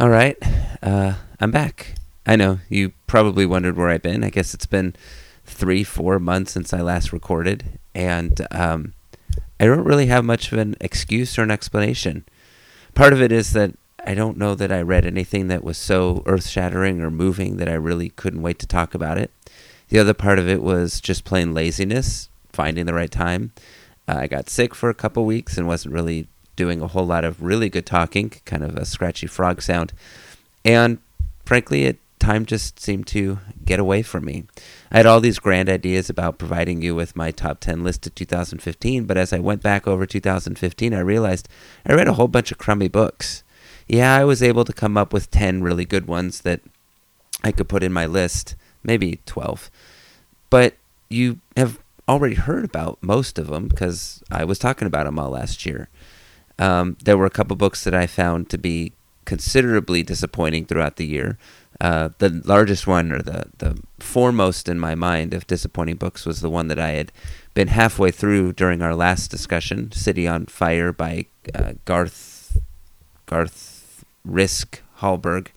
All right, uh, I'm back. I know you probably wondered where I've been. I guess it's been three, four months since I last recorded, and um, I don't really have much of an excuse or an explanation. Part of it is that I don't know that I read anything that was so earth shattering or moving that I really couldn't wait to talk about it. The other part of it was just plain laziness, finding the right time. Uh, I got sick for a couple weeks and wasn't really doing a whole lot of really good talking, kind of a scratchy frog sound. And frankly, it time just seemed to get away from me. I had all these grand ideas about providing you with my top 10 list of 2015, but as I went back over 2015, I realized I read a whole bunch of crummy books. Yeah, I was able to come up with 10 really good ones that I could put in my list, maybe 12. But you have already heard about most of them because I was talking about them all last year. Um, there were a couple books that I found to be considerably disappointing throughout the year. Uh, the largest one, or the, the foremost in my mind of disappointing books, was the one that I had been halfway through during our last discussion, "City on Fire" by uh, Garth Garth Risk Hallberg,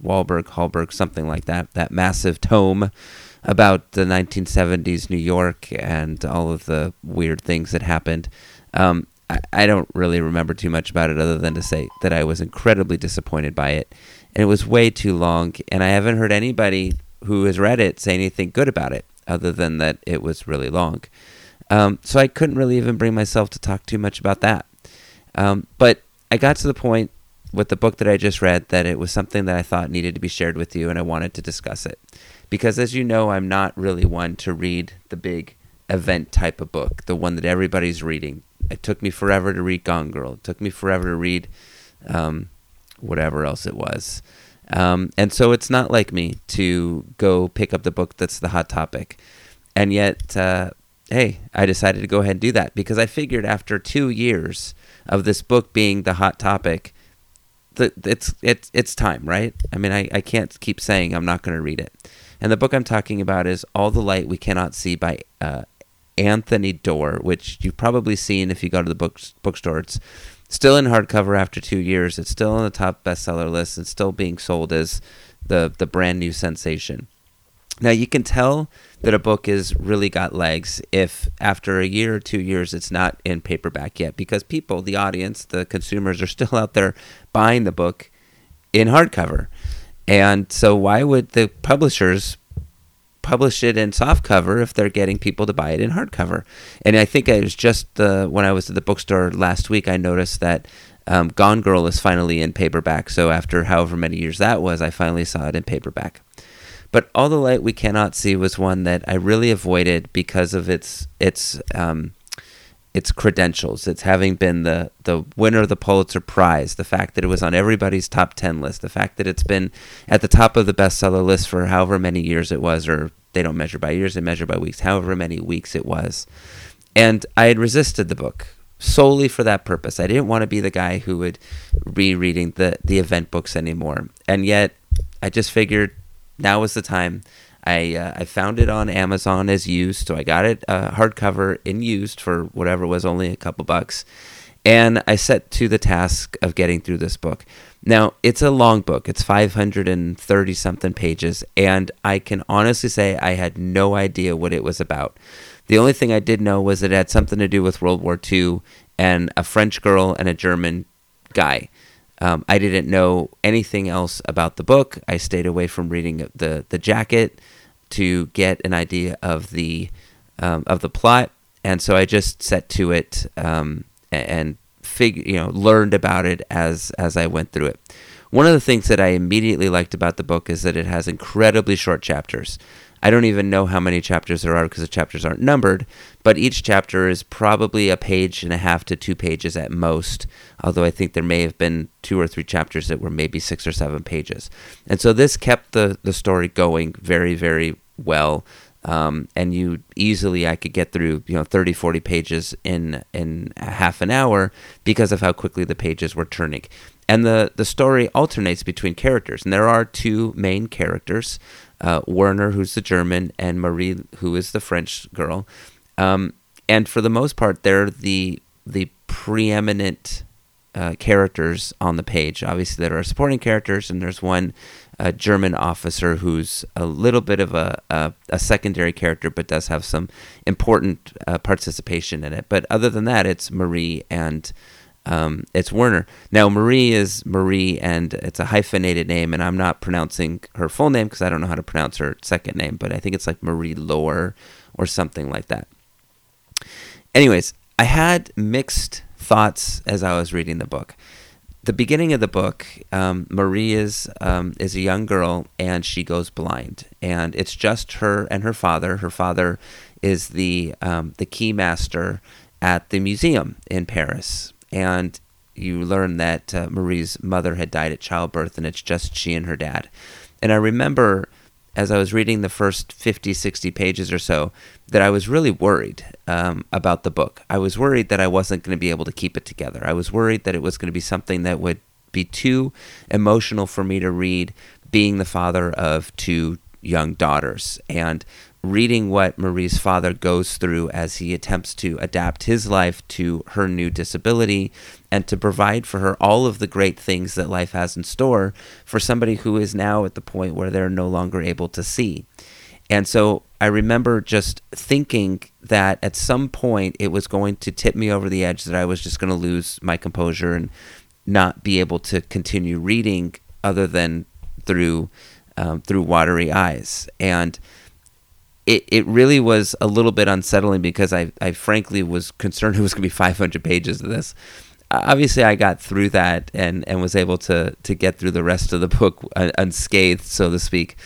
Wahlberg Hallberg, something like that. That massive tome about the 1970s New York and all of the weird things that happened. Um, I, don't really remember too much about it other than to say that I was incredibly disappointed by it. And it was way too long, and I haven't heard anybody who has read it say anything good about it other than that it was really long. Um, so I couldn't really even bring myself to talk too much about that. Um, but I got to the point with the book that I just read that it was something that I thought needed to be shared with you, and I wanted to discuss it. Because as you know, I'm not really one to read the big event type of book, the one that everybody's reading, it took me forever to read Gone Girl. It took me forever to read um, whatever else it was. Um, and so it's not like me to go pick up the book that's the hot topic. And yet, uh, hey, I decided to go ahead and do that because I figured after two years of this book being the hot topic, it's it's it's time, right? I mean, I, I can't keep saying I'm not going to read it. And the book I'm talking about is All the Light We Cannot See by uh, Anthony Doerr, which you've probably seen if you go to the book, bookstore. It's still in hardcover after two years. It's still on the top bestseller list. It's still being sold as the, the brand new sensation. Now, you can tell that a book has really got legs if after a year or two years it's not in paperback yet because people, the audience, the consumers are still out there buying the book in hardcover. And so, why would the publishers publish it in softcover if they're getting people to buy it in hardcover. And I think it was just the, when I was at the bookstore last week, I noticed that um, Gone Girl is finally in paperback. So after however many years that was, I finally saw it in paperback. But All the Light We Cannot See was one that I really avoided because of its its um, its credentials. It's having been the the winner of the Pulitzer Prize, the fact that it was on everybody's top 10 list, the fact that it's been at the top of the bestseller list for however many years it was or they don't measure by years, they measure by weeks, however many weeks it was. And I had resisted the book solely for that purpose. I didn't want to be the guy who would be reading the the event books anymore. And yet I just figured now was the time I uh, I found it on Amazon as used, so I got it uh, hardcover in used for whatever it was only a couple bucks, and I set to the task of getting through this book. Now it's a long book; it's 530 something pages, and I can honestly say I had no idea what it was about. The only thing I did know was it had something to do with World War II and a French girl and a German guy. Um, I didn't know anything else about the book. I stayed away from reading the the jacket to get an idea of the um, of the plot, and so I just set to it um, and fig- you know learned about it as as I went through it. One of the things that I immediately liked about the book is that it has incredibly short chapters. I don't even know how many chapters there are because the chapters aren't numbered, but each chapter is probably a page and a half to two pages at most, although I think there may have been two or three chapters that were maybe six or seven pages. And so this kept the, the story going very, very well. Um, and you easily I could get through you know 30 40 pages in in half an hour because of how quickly the pages were turning and the the story alternates between characters and there are two main characters uh, Werner, who's the German, and Marie, who is the French girl. Um, and for the most part, they're the the preeminent uh, characters on the page. Obviously, there are supporting characters, and there's one uh, German officer who's a little bit of a, a, a, secondary character, but does have some important uh, participation in it. But other than that, it's Marie and um, it's Werner. Now, Marie is Marie, and it's a hyphenated name, and I'm not pronouncing her full name because I don't know how to pronounce her second name, but I think it's like Marie Lore or something like that. Anyways, I had mixed thoughts as I was reading the book. The beginning of the book, um, Marie is um, is a young girl and she goes blind, and it's just her and her father. Her father is the um, the key master at the museum in Paris, and you learn that uh, Marie's mother had died at childbirth, and it's just she and her dad. And I remember as I was reading the first 50, 60 pages or so, that I was really worried um, about the book. I was worried that I wasn't going to be able to keep it together. I was worried that it was going to be something that would be too emotional for me to read, being the father of two young daughters. And reading what Marie's father goes through as he attempts to adapt his life to her new disability and to provide for her all of the great things that life has in store for somebody who is now at the point where they're no longer able to see. And so I remember just thinking that at some point it was going to tip me over the edge that I was just going to lose my composure and not be able to continue reading other than through um, through watery eyes. And it, it really was a little bit unsettling because I, I frankly was concerned it was going to be 500 pages of this. Obviously, I got through that and, and was able to, to get through the rest of the book unscathed, so to speak.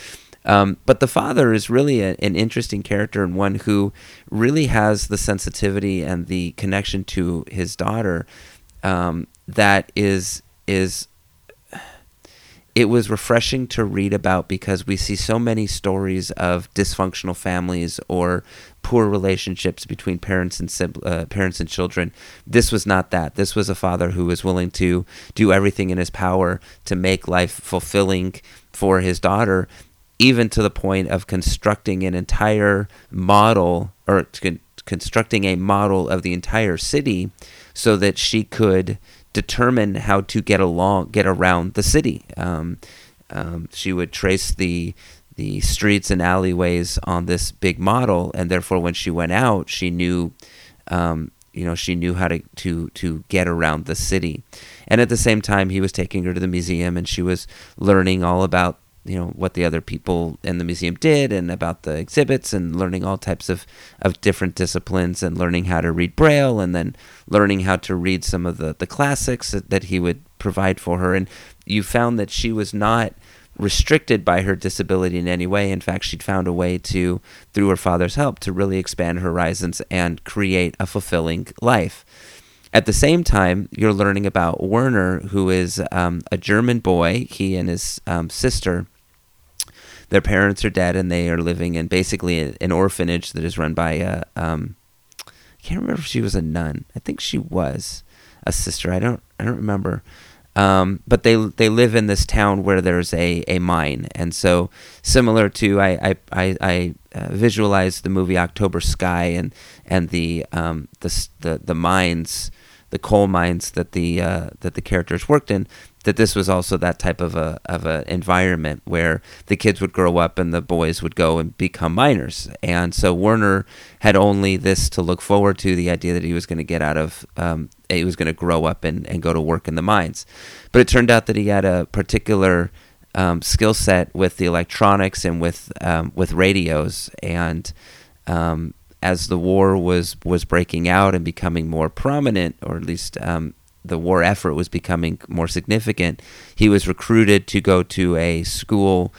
Um, but the father is really a, an interesting character and one who really has the sensitivity and the connection to his daughter um, that is is it was refreshing to read about because we see so many stories of dysfunctional families or poor relationships between parents and uh, parents and children. This was not that. This was a father who was willing to do everything in his power to make life fulfilling for his daughter, even to the point of constructing an entire model or con- constructing a model of the entire city so that she could determine how to get along, get around the city. Um, um, she would trace the the streets and alleyways on this big model, and therefore, when she went out, she knew, um, you know, she knew how to to to get around the city. And at the same time, he was taking her to the museum, and she was learning all about you know what the other people in the museum did and about the exhibits and learning all types of, of different disciplines and learning how to read braille and then learning how to read some of the, the classics that, that he would provide for her. And you found that she was not restricted by her disability in any way. In fact she'd found a way to through her father's help to really expand her horizons and create a fulfilling life. At the same time, you're learning about Werner, who is um, a German boy. He and his um, sister their parents are dead and they are living in basically an orphanage that is run by a um, I can't remember if she was a nun. I think she was a sister. I don't I don't remember. Um, but they they live in this town where there's a, a mine, and so similar to I I I, I uh, visualize the movie October Sky and and the um, the the the mines, the coal mines that the uh, that the characters worked in that this was also that type of a of an environment where the kids would grow up and the boys would go and become miners. And so Werner had only this to look forward to: the idea that he was going to get out of, um, he was going to grow up and, and go to work in the mines. But it turned out that he had a particular um, skill set with the electronics and with um, with radios and. Um, as the war was was breaking out and becoming more prominent, or at least um, the war effort was becoming more significant, he was recruited to go to a school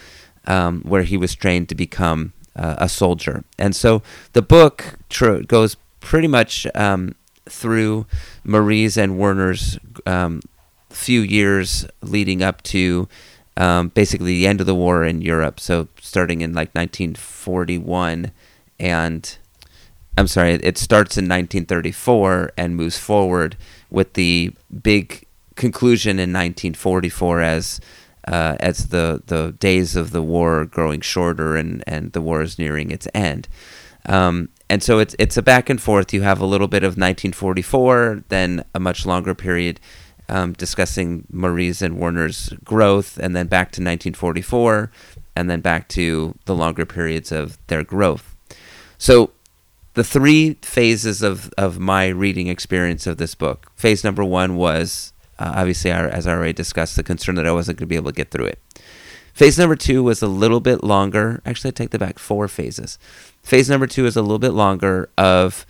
um, where he was trained to become uh, a soldier. And so the book tr- goes pretty much um, through Marie's and Werner's um, few years leading up to um, basically the end of the war in Europe. So starting in like 1941 and I'm sorry, it starts in 1934 and moves forward with the big conclusion in 1944 as uh, as the, the days of the war growing shorter and, and the war is nearing its end. Um, and so it's it's a back and forth. You have a little bit of 1944, then a much longer period um, discussing Marie's and Werner's growth, and then back to 1944, and then back to the longer periods of their growth. So, the three phases of, of my reading experience of this book. Phase number one was uh, obviously, as I already discussed, the concern that I wasn't going to be able to get through it. Phase number two was a little bit longer. Actually, I take the back four phases. Phase number two is a little bit longer of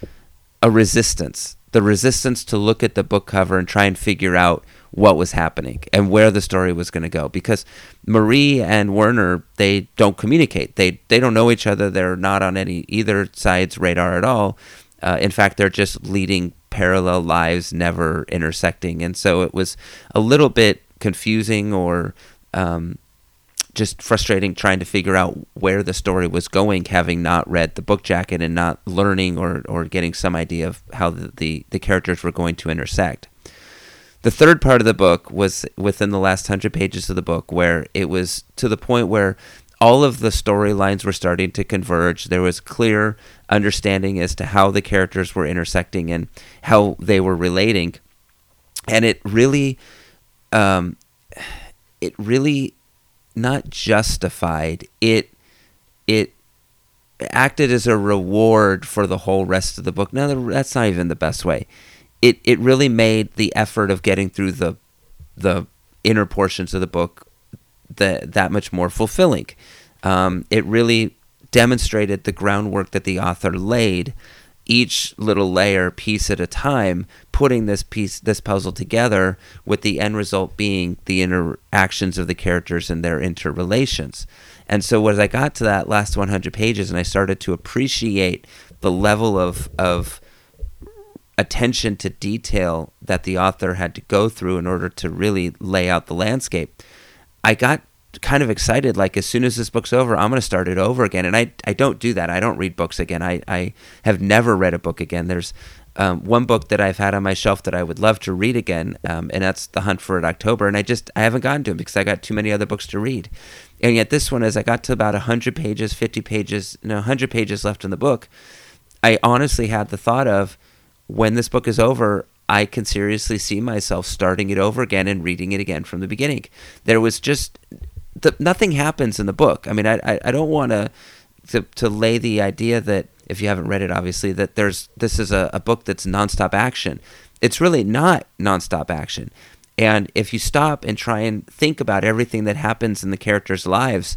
a resistance the resistance to look at the book cover and try and figure out what was happening and where the story was going to go. Because Marie and Werner they don't communicate. They they don't know each other. They're not on any either side's radar at all. Uh, in fact they're just leading parallel lives never intersecting. And so it was a little bit confusing or um, just frustrating trying to figure out where the story was going, having not read the book jacket and not learning or, or getting some idea of how the, the, the characters were going to intersect. The third part of the book was within the last hundred pages of the book, where it was to the point where all of the storylines were starting to converge. There was clear understanding as to how the characters were intersecting and how they were relating, and it really, um, it really not justified. It it acted as a reward for the whole rest of the book. Now that's not even the best way. It it really made the effort of getting through the the inner portions of the book that that much more fulfilling. Um, it really demonstrated the groundwork that the author laid each little layer piece at a time putting this piece this puzzle together with the end result being the interactions of the characters and their interrelations and so as i got to that last 100 pages and i started to appreciate the level of of attention to detail that the author had to go through in order to really lay out the landscape i got kind of excited like as soon as this book's over i'm going to start it over again. And I, I don't do that. I don't read books again. I, I have never read a book again. There's um, one book that i've had on my shelf that i would love to read again um, and that's the hunt for Red October. And i just i haven't gotten to it because i got too many other books to read. And yet this one as i got to about 100 pages 50 pages no 100 pages left in the book i honestly had the thought of when this book is over I can seriously see myself starting it over again and reading it again from the beginning. There was just the, nothing happens in the book. I mean, I I, I don't want to to lay the idea that if you haven't read it, obviously that there's this is a, a book that's nonstop action. It's really not nonstop action. And if you stop and try and think about everything that happens in the characters' lives,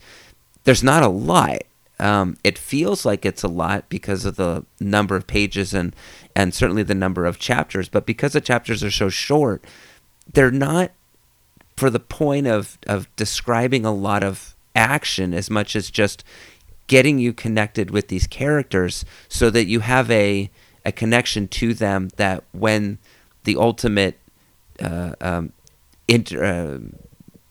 there's not a lot. Um, it feels like it's a lot because of the number of pages and and certainly the number of chapters. But because the chapters are so short, they're not for the point of of describing a lot of action as much as just getting you connected with these characters so that you have a a connection to them that when the ultimate uh, um, inter, uh,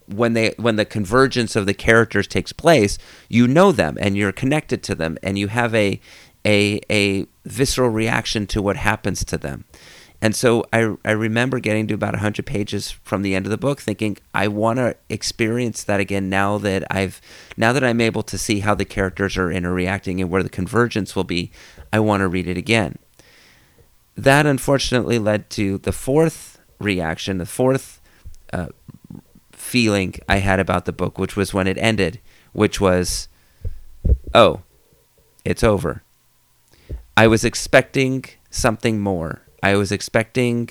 when they when the convergence of the characters takes place, you know them and you're connected to them and you have a a a visceral reaction to what happens to them. And so I, I remember getting to about 100 pages from the end of the book thinking I want to experience that again now that I've now that I'm able to see how the characters are interacting and where the convergence will be I want to read it again. That unfortunately led to the fourth reaction, the fourth uh, feeling I had about the book, which was when it ended, which was, oh, it's over. I was expecting something more. I was expecting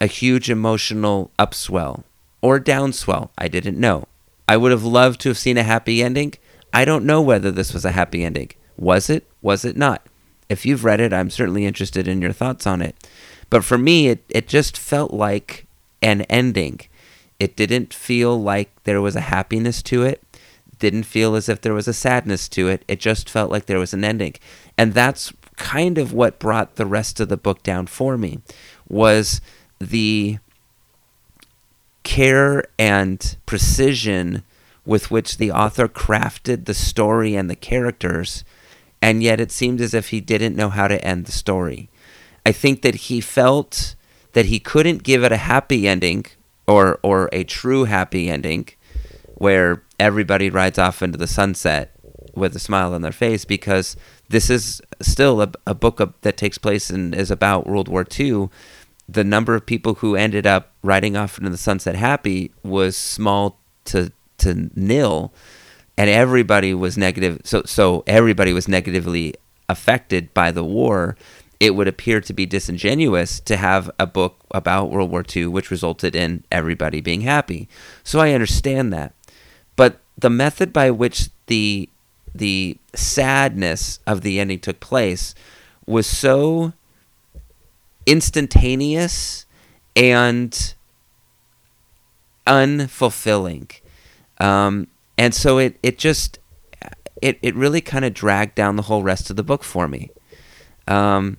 a huge emotional upswell or downswell. I didn't know. I would have loved to have seen a happy ending. I don't know whether this was a happy ending. Was it? Was it not? If you've read it, I'm certainly interested in your thoughts on it. But for me, it, it just felt like an ending. It didn't feel like there was a happiness to it. Didn't feel as if there was a sadness to it. It just felt like there was an ending. And that's kind of what brought the rest of the book down for me was the care and precision with which the author crafted the story and the characters and yet it seemed as if he didn't know how to end the story. I think that he felt that he couldn't give it a happy ending or or a true happy ending where everybody rides off into the sunset with a smile on their face because this is still a, a book of, that takes place and is about World War II, the number of people who ended up riding off into the sunset happy was small to to nil, and everybody was negative. So so everybody was negatively affected by the war. It would appear to be disingenuous to have a book about World War II, which resulted in everybody being happy. So I understand that, but the method by which the the sadness of the ending took place was so instantaneous and unfulfilling. Um, and so it, it just it, it really kind of dragged down the whole rest of the book for me. Um,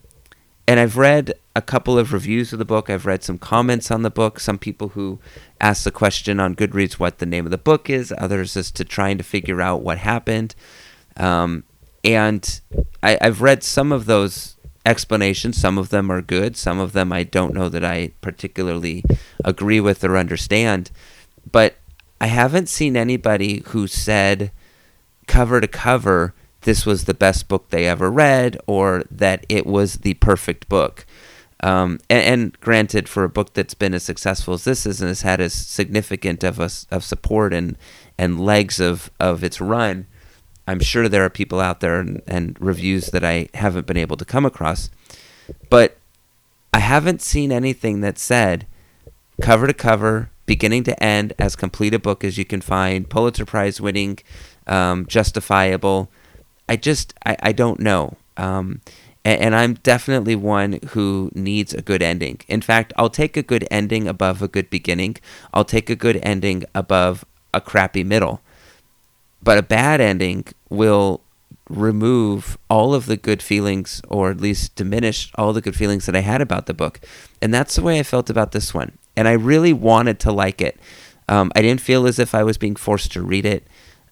and I've read a couple of reviews of the book. I've read some comments on the book. Some people who ask the question on Goodreads what the name of the book is. Others as to trying to figure out what happened. Um, and I, I've read some of those explanations. Some of them are good. Some of them I don't know that I particularly agree with or understand. But I haven't seen anybody who said cover to cover this was the best book they ever read or that it was the perfect book. Um, and, and, granted, for a book that's been as successful as this is and has had as significant of a, of support and and legs of of its run, I'm sure there are people out there and, and reviews that I haven't been able to come across, but I haven't seen anything that said cover to cover, beginning to end, as complete a book as you can find, Pulitzer Prize winning, um, justifiable. I just I, I don't know. Um, and, and I'm definitely one who needs a good ending. In fact, I'll take a good ending above a good beginning. I'll take a good ending above a crappy middle. But a bad ending will remove all of the good feelings or at least diminish all the good feelings that I had about the book. And that's the way I felt about this one. And I really wanted to like it. Um, I didn't feel as if I was being forced to read it.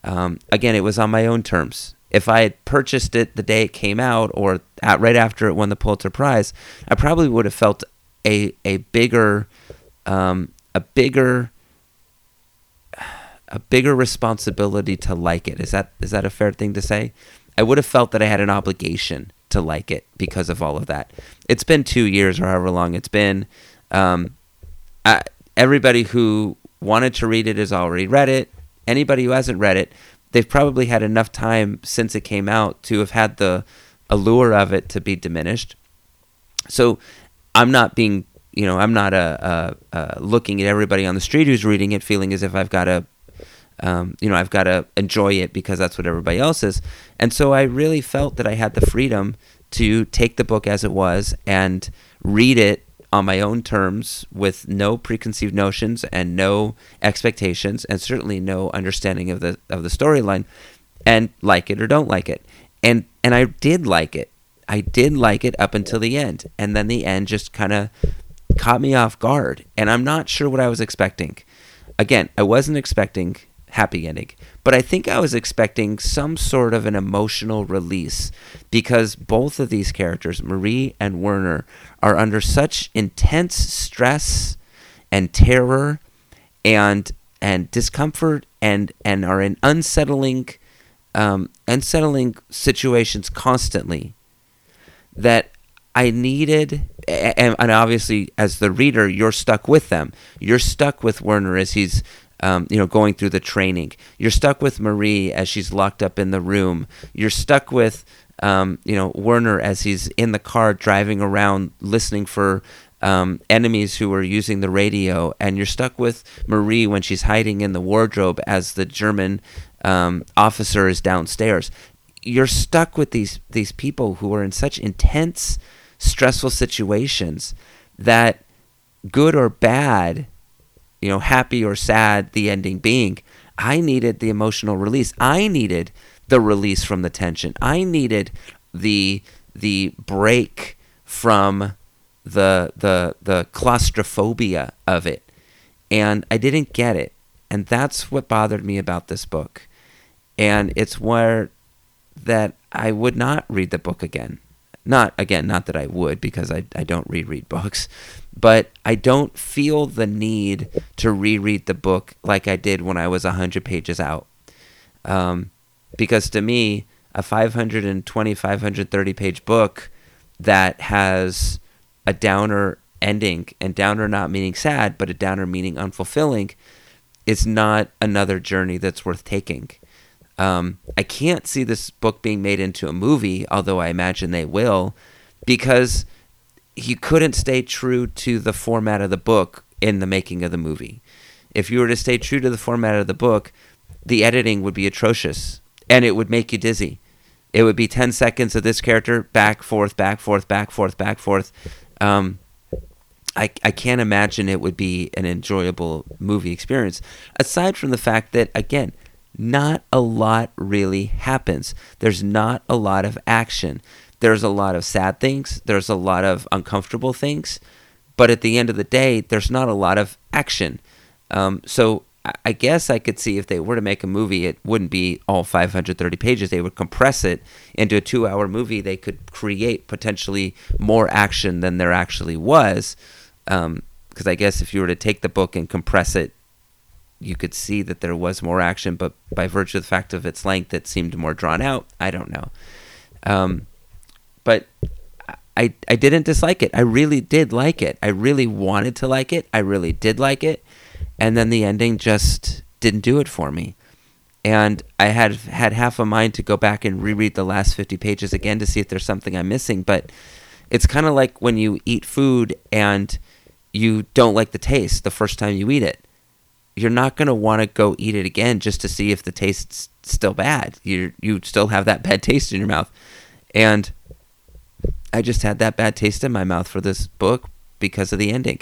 Um, again, it was on my own terms. If I had purchased it the day it came out or at, right after it won the Pulitzer Prize, I probably would have felt a a bigger um, a bigger a bigger responsibility to like it. Is that is that a fair thing to say? I would have felt that I had an obligation to like it because of all of that. It's been two years or however long it's been. Um, I, everybody who wanted to read it has already read it. Anybody who hasn't read it, they've probably had enough time since it came out to have had the allure of it to be diminished. So I'm not being, you know, I'm not a, a, a looking at everybody on the street who's reading it feeling as if I've got to um, you know, I've got to enjoy it because that's what everybody else is. And so I really felt that I had the freedom to take the book as it was and read it on my own terms with no preconceived notions and no expectations and certainly no understanding of the of the storyline and like it or don't like it. And and I did like it. I did like it up until the end. And then the end just kind of caught me off guard and I'm not sure what I was expecting. Again, I wasn't expecting happy ending. But I think I was expecting some sort of an emotional release because both of these characters, Marie and Werner, are under such intense stress and terror and and discomfort and and are in unsettling um, unsettling situations constantly that I needed, and, and, obviously as the reader, you're stuck with them. You're stuck with Werner as he's um, you know, going through the training. You're stuck with Marie as she's locked up in the room. You're stuck with, um, you know, Werner as he's in the car driving around listening for um, enemies who are using the radio. And you're stuck with Marie when she's hiding in the wardrobe as the German um, officer is downstairs. You're stuck with these these people who are in such intense, stressful situations that, good or bad, you know, happy or sad the ending being. I needed the emotional release. I needed the release from the tension. I needed the the break from the the the claustrophobia of it. And I didn't get it. And that's what bothered me about this book. And it's where that I would not read the book again. Not again, not that I would because I, I don't reread books, but I don't feel the need to reread the book like I did when I was 100 pages out. Um, because to me, a 520, 530 page book that has a downer ending, and downer not meaning sad, but a downer meaning unfulfilling, is not another journey that's worth taking. Um, I can't see this book being made into a movie, although I imagine they will, because he couldn't stay true to the format of the book in the making of the movie. If you were to stay true to the format of the book, the editing would be atrocious and it would make you dizzy. It would be 10 seconds of this character back, forth, back, forth, back, forth, back, forth. Um, I, I can't imagine it would be an enjoyable movie experience. Aside from the fact that, again, not a lot really happens. There's not a lot of action. There's a lot of sad things. There's a lot of uncomfortable things. But at the end of the day, there's not a lot of action. Um, so I guess I could see if they were to make a movie, it wouldn't be all 530 pages. They would compress it into a two hour movie. They could create potentially more action than there actually was. Because um, I guess if you were to take the book and compress it you could see that there was more action, but by virtue of the fact of its length, it seemed more drawn out. I don't know. Um, but I, I didn't dislike it. I really did like it. I really wanted to like it. I really did like it. And then the ending just didn't do it for me. And I had had half a mind to go back and reread the last 50 pages again to see if there's something I'm missing. But it's kind of like when you eat food and you don't like the taste the first time you eat it you're not going to want to go eat it again just to see if the taste's still bad. You you still have that bad taste in your mouth. And I just had that bad taste in my mouth for this book because of the ending.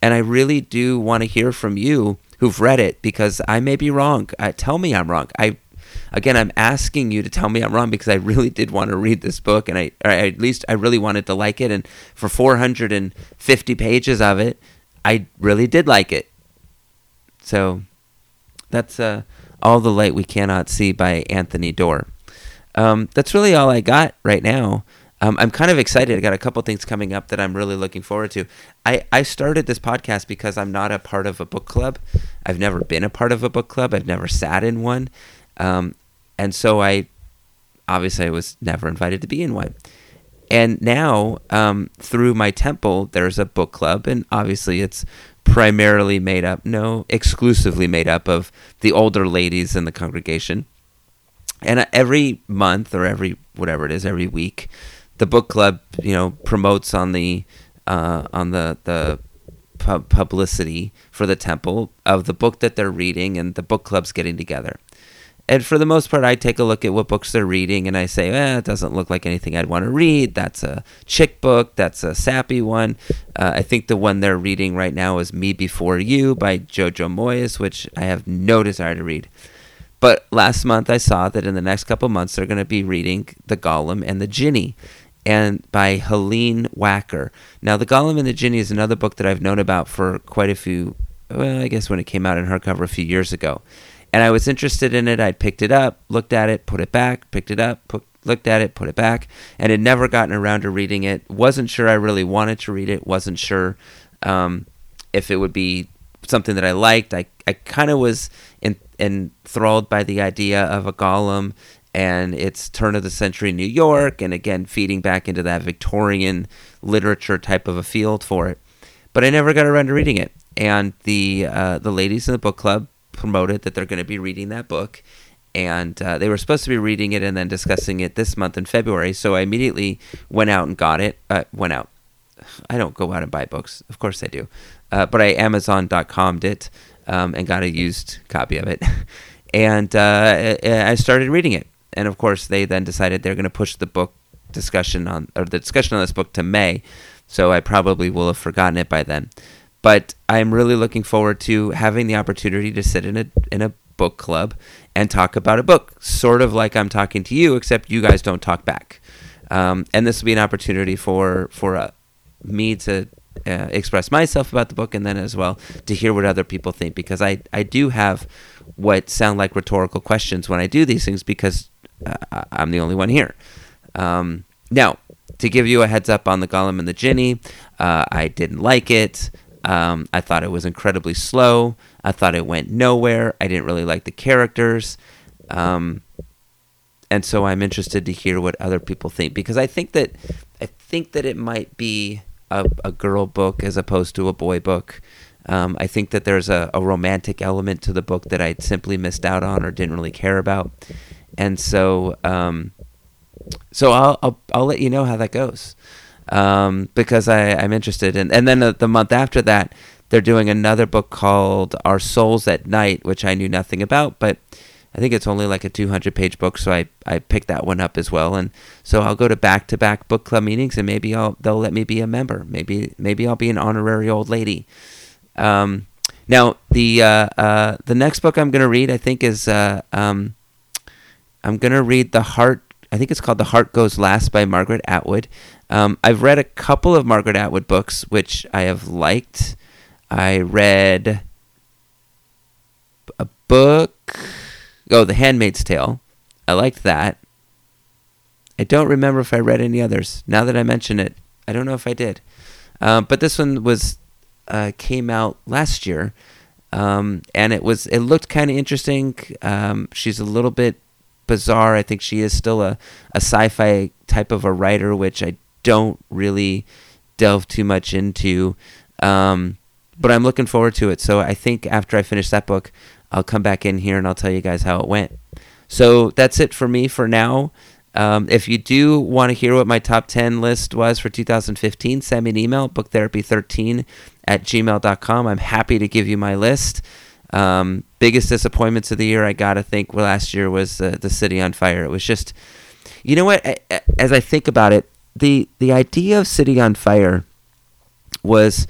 And I really do want to hear from you who've read it because I may be wrong. Uh, tell me I'm wrong. I again, I'm asking you to tell me I'm wrong because I really did want to read this book, and I, at least I really wanted to like it. And for 450 pages of it, I really did like it. So that's uh, All the Light We Cannot See by Anthony Doerr. Um, that's really all I got right now. Um, I'm kind of excited. I got a couple things coming up that I'm really looking forward to. I, I started this podcast because I'm not a part of a book club. I've never been a part of a book club. I've never sat in one. Um, and so I obviously I was never invited to be in one. And now, um, through my temple, there's a book club, and obviously it's primarily made up, no, exclusively made up of the older ladies in the congregation. And every month or every whatever it is, every week, the book club, you know, promotes on the uh, on the the publicity for the temple of the book that they're reading, and the book club's getting together and for the most part, I take a look at what books they're reading and I say, eh, it doesn't look like anything I'd want to read. That's a chick book. That's a sappy one. Uh, I think the one they're reading right now is Me Before You by Jojo Moyes, which I have no desire to read. But last month I saw that in the next couple months they're going to be reading The Golem and the Jinni and by Helene Wecker. Now, The Golem and the Jinni is another book that I've known about for quite a few, well, I guess when it came out in hardcover a few years ago and I was interested in it. I'd picked it up, looked at it, put it back, picked it up, put, looked at it, put it back, and had never gotten around to reading it. Wasn't sure I really wanted to read it. Wasn't sure um, if it would be something that I liked. I, I kind of was in, enthralled by the idea of a golem and its turn of the century New York, and again, feeding back into that Victorian literature type of a field for it. But I never got around to reading it. And the uh, the ladies in the book club promoted that they're going to be reading that book. And uh, they were supposed to be reading it and then discussing it this month in February. So I immediately went out and got it. Uh, went out. I don't go out and buy books. Of course I do. Uh, but I Amazon.com'd it um, and got a used copy of it. and uh, I started reading it. And of course, they then decided they're going to push the book discussion on, or the discussion on this book to May. So I probably will have forgotten it by then. But I'm really looking forward to having the opportunity to sit in a in a book club and talk about a book, sort of like I'm talking to you, except you guys don't talk back. Um, and this will be an opportunity for for uh, me to uh, express myself about the book, and then as well to hear what other people think, because I I do have what sound like rhetorical questions when I do these things, because uh, I'm the only one here. Um, now, to give you a heads up on the Golem and the Jinni, uh, I didn't like it. Um, I thought it was incredibly slow. I thought it went nowhere. I didn't really like the characters. Um, and so I'm interested to hear what other people think because I think that I think that it might be a, a girl book as opposed to a boy book. Um, I think that there's a, a romantic element to the book that I simply missed out on or didn't really care about, and so um, so I'll, I'll I'll let you know how that goes um, because I, I'm interested. in and then the, the month after that, they're doing another book called Our Souls at Night, which I knew nothing about, but I think it's only like a 200 page book, so I, I picked that one up as well. And so I'll go to back to back book club meetings, and maybe I'll they'll let me be a member. Maybe maybe I'll be an honorary old lady. Um, now the uh, uh, the next book I'm gonna read, I think, is uh, um, I'm gonna read the Heart. I think it's called The Heart Goes Last by Margaret Atwood. Um, I've read a couple of Margaret Atwood books, which I have liked. I read a book Oh, The Handmaid's Tale. I liked that. I don't remember if I read any others. Now that I mention it, I don't know if I did. Uh, but this one was uh, came out last year, um, and it was it looked kind of interesting. Um, she's a little bit bizarre. I think she is still a, a sci-fi type of a writer, which I don't really delve too much into. Um, but I'm looking forward to it. So I think after I finish that book, I'll come back in here and I'll tell you guys how it went. So that's it for me for now. Um, if you do want to hear what my top 10 list was for 2015, send me an email, booktherapy13 at gmail.com. I'm happy to give you my list. Um, biggest disappointments of the year, I got to think, last year was uh, The City on Fire. It was just, you know what, as I think about it, the, the idea of City on Fire was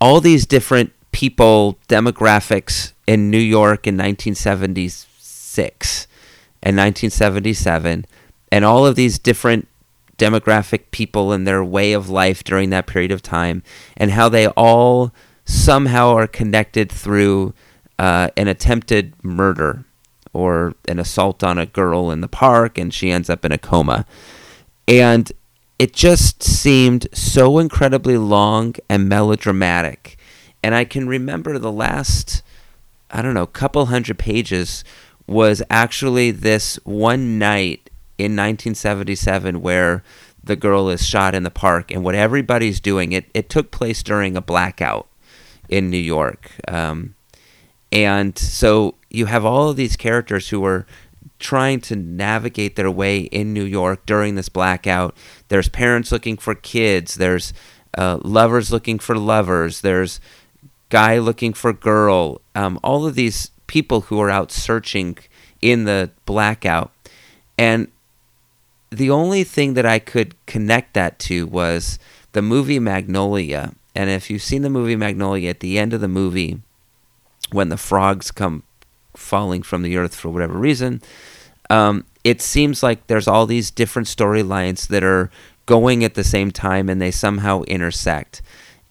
all these different people, demographics in New York in 1976 and 1977, and all of these different demographic people and their way of life during that period of time, and how they all somehow are connected through uh, an attempted murder or an assault on a girl in the park, and she ends up in a coma. And it just seemed so incredibly long and melodramatic. And I can remember the last, I don't know, couple hundred pages was actually this one night in 1977 where the girl is shot in the park and what everybody's doing it it took place during a blackout in New York. Um, and so you have all of these characters who are trying to navigate their way in New York during this blackout there's parents looking for kids there's uh, lovers looking for lovers there's guy looking for girl, um, all of these people who are out searching in the blackout. And the only thing that I could connect that to was the movie Magnolia. And if you've seen the movie Magnolia, at the end of the movie, when the frogs come falling from the earth for whatever reason, um, it seems like there's all these different storylines that are going at the same time and they somehow intersect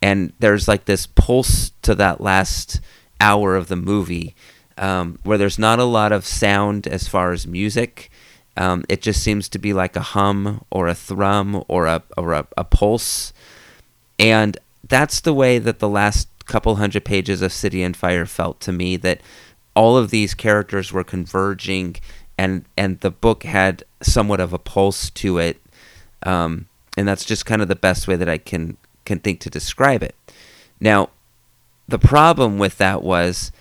and there's like this pulse to that last hour of the movie um, where there's not a lot of sound as far as music. Um, it just seems to be like a hum or a thrum or a or a, a pulse, and that's the way that the last couple hundred pages of City on Fire felt to me. That all of these characters were converging, and and the book had somewhat of a pulse to it, um, and that's just kind of the best way that I can can think to describe it. Now, the problem with that was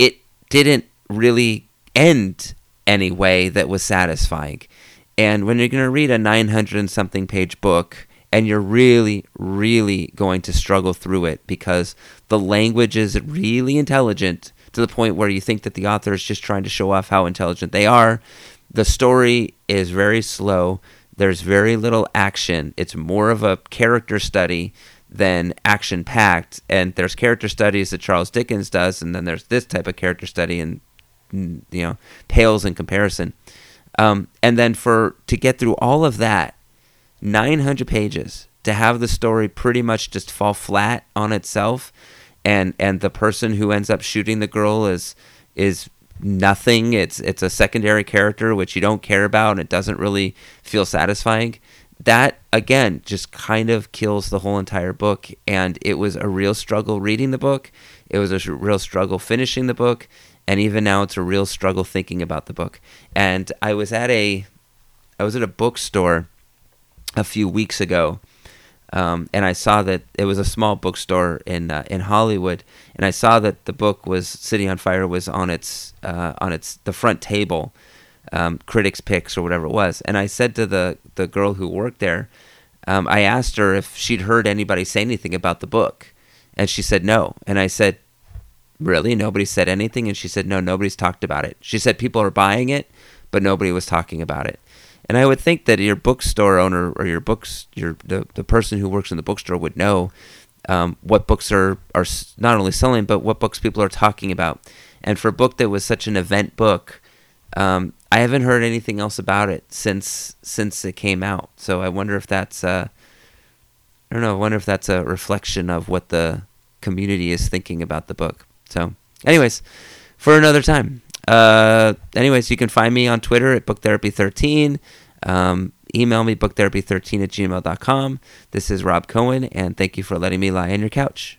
it didn't really end any way that was satisfying. And when you're going to read a 900 and something page book, and you're really, really going to struggle through it because the language is really intelligent to the point where you think that the author is just trying to show off how intelligent they are. The story is very slow. There's very little action. It's more of a character study than action packed. And there's character studies that Charles Dickens does, and then there's this type of character study, and you know, pales in comparison. Um, and then for to get through all of that, 900 pages to have the story pretty much just fall flat on itself, and and the person who ends up shooting the girl is is nothing. It's it's a secondary character which you don't care about, and it doesn't really feel satisfying. That again just kind of kills the whole entire book and it was a real struggle reading the book. It was a real struggle finishing the book and even now it's a real struggle thinking about the book. And i was at a i was at a bookstore a few weeks ago Um, and I saw that it was a small bookstore in uh, in Hollywood, and I saw that the book was City on Fire was on its uh, on its the front table, um, critics picks or whatever it was. And I said to the the girl who worked there, um, I asked her if she'd heard anybody say anything about the book, and she said no. And I said, really, nobody said anything? And she said, no, nobody's talked about it. She said people are buying it, but nobody was talking about it. And I would think that your bookstore owner or your books, your the, the person who works in the bookstore would know um, what books are are not only selling, but what books people are talking about. And for a book that was such an event book, um, I haven't heard anything else about it since since it came out. So I wonder if that's uh, I don't know. I wonder if that's a reflection of what the community is thinking about the book. So, anyways, for another time. Uh, anyways, you can find me on Twitter at booktherapy13. Um, email me booktherapy13 at gmail.com. This is Rob Cohen, and thank you for letting me lie on your couch.